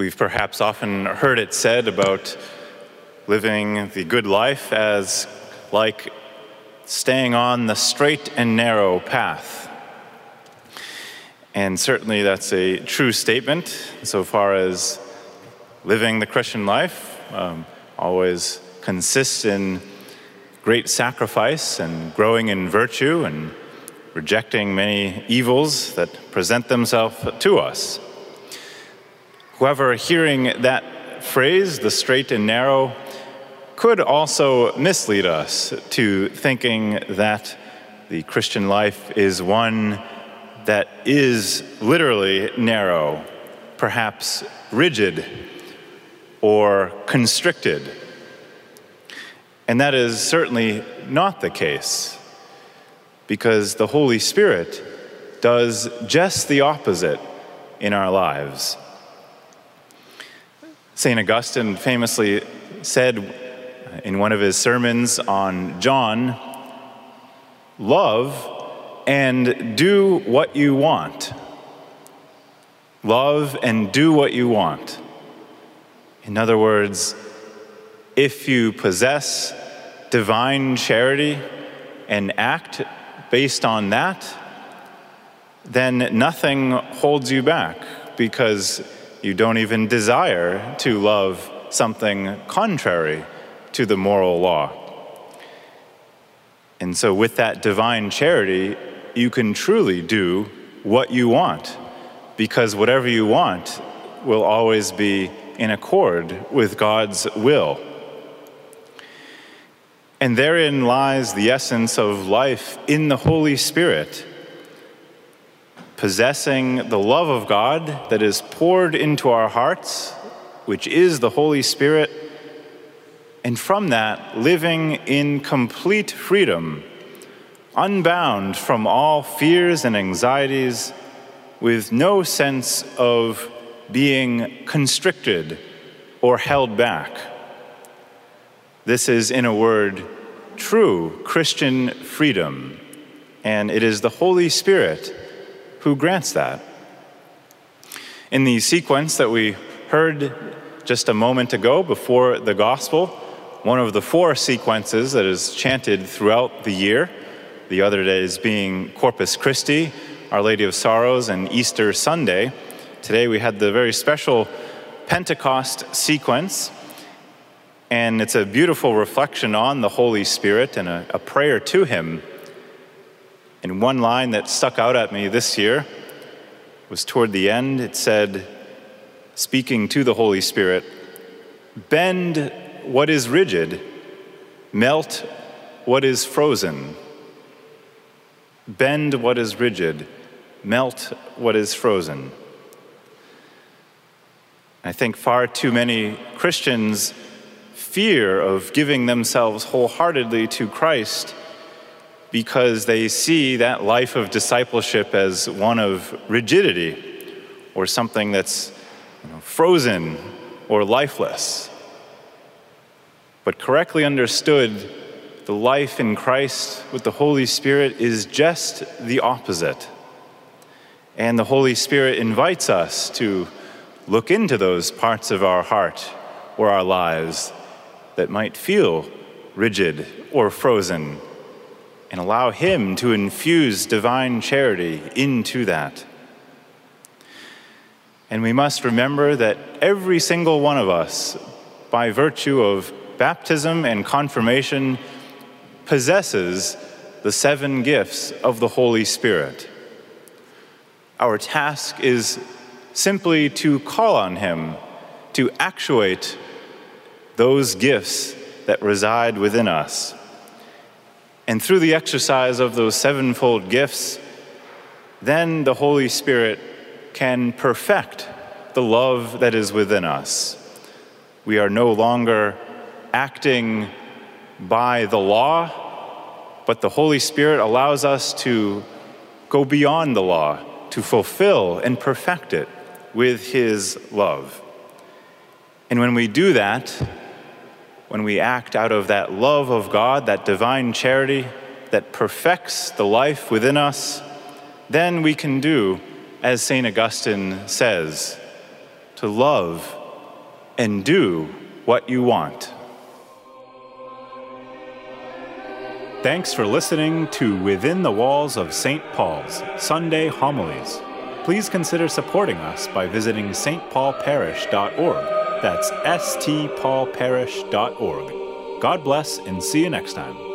We've perhaps often heard it said about living the good life as like staying on the straight and narrow path. And certainly that's a true statement so far as living the Christian life um, always consists in great sacrifice and growing in virtue and rejecting many evils that present themselves to us. Whoever hearing that phrase, the straight and narrow, could also mislead us to thinking that the Christian life is one that is literally narrow, perhaps rigid or constricted. And that is certainly not the case, because the Holy Spirit does just the opposite in our lives. St. Augustine famously said in one of his sermons on John love and do what you want. Love and do what you want. In other words, if you possess divine charity and act based on that, then nothing holds you back because you don't even desire to love something contrary to the moral law. And so, with that divine charity, you can truly do what you want, because whatever you want will always be in accord with God's will. And therein lies the essence of life in the Holy Spirit possessing the love of God that is poured into our hearts, which is the Holy Spirit, and from that, living in complete freedom, unbound from all fears and anxieties, with no sense of being constricted or held back. This is, in a word, true Christian freedom, and it is the Holy Spirit who grants that. In the sequence that we heard just a moment ago before the gospel, one of the four sequences that is chanted throughout the year, the other days being Corpus Christi, Our Lady of Sorrows, and Easter Sunday. Today we had the very special Pentecost sequence, and it's a beautiful reflection on the Holy Spirit and a, a prayer to Him and one line that stuck out at me this year was toward the end. It said, speaking to the Holy Spirit, bend what is rigid, melt what is frozen. Bend what is rigid, melt what is frozen. I think far too many Christians fear of giving themselves wholeheartedly to Christ because they see that life of discipleship as one of rigidity or something that's frozen or lifeless. But correctly understood, the life in Christ with the Holy Spirit is just the opposite. And the Holy Spirit invites us to look into those parts of our heart or our lives that might feel rigid or frozen and allow Him to infuse divine charity into that. And we must remember that every single one of us, by virtue of baptism and confirmation, possesses the seven gifts of the Holy Spirit. Our task is simply to call on Him to actuate those gifts that reside within us. And through the exercise of those sevenfold gifts, then the Holy Spirit can perfect the love that is within us. We are no longer acting by the law, but the Holy Spirit allows us to go beyond the law, to fulfill and perfect it with His love. And when we do that, when we act out of that love of God, that divine charity that perfects the life within us, then we can do as St. Augustine says to love and do what you want. Thanks for listening to Within the Walls of St. Paul's Sunday Homilies. Please consider supporting us by visiting stpaulparish.org. That's stpaulparish.org. God bless and see you next time.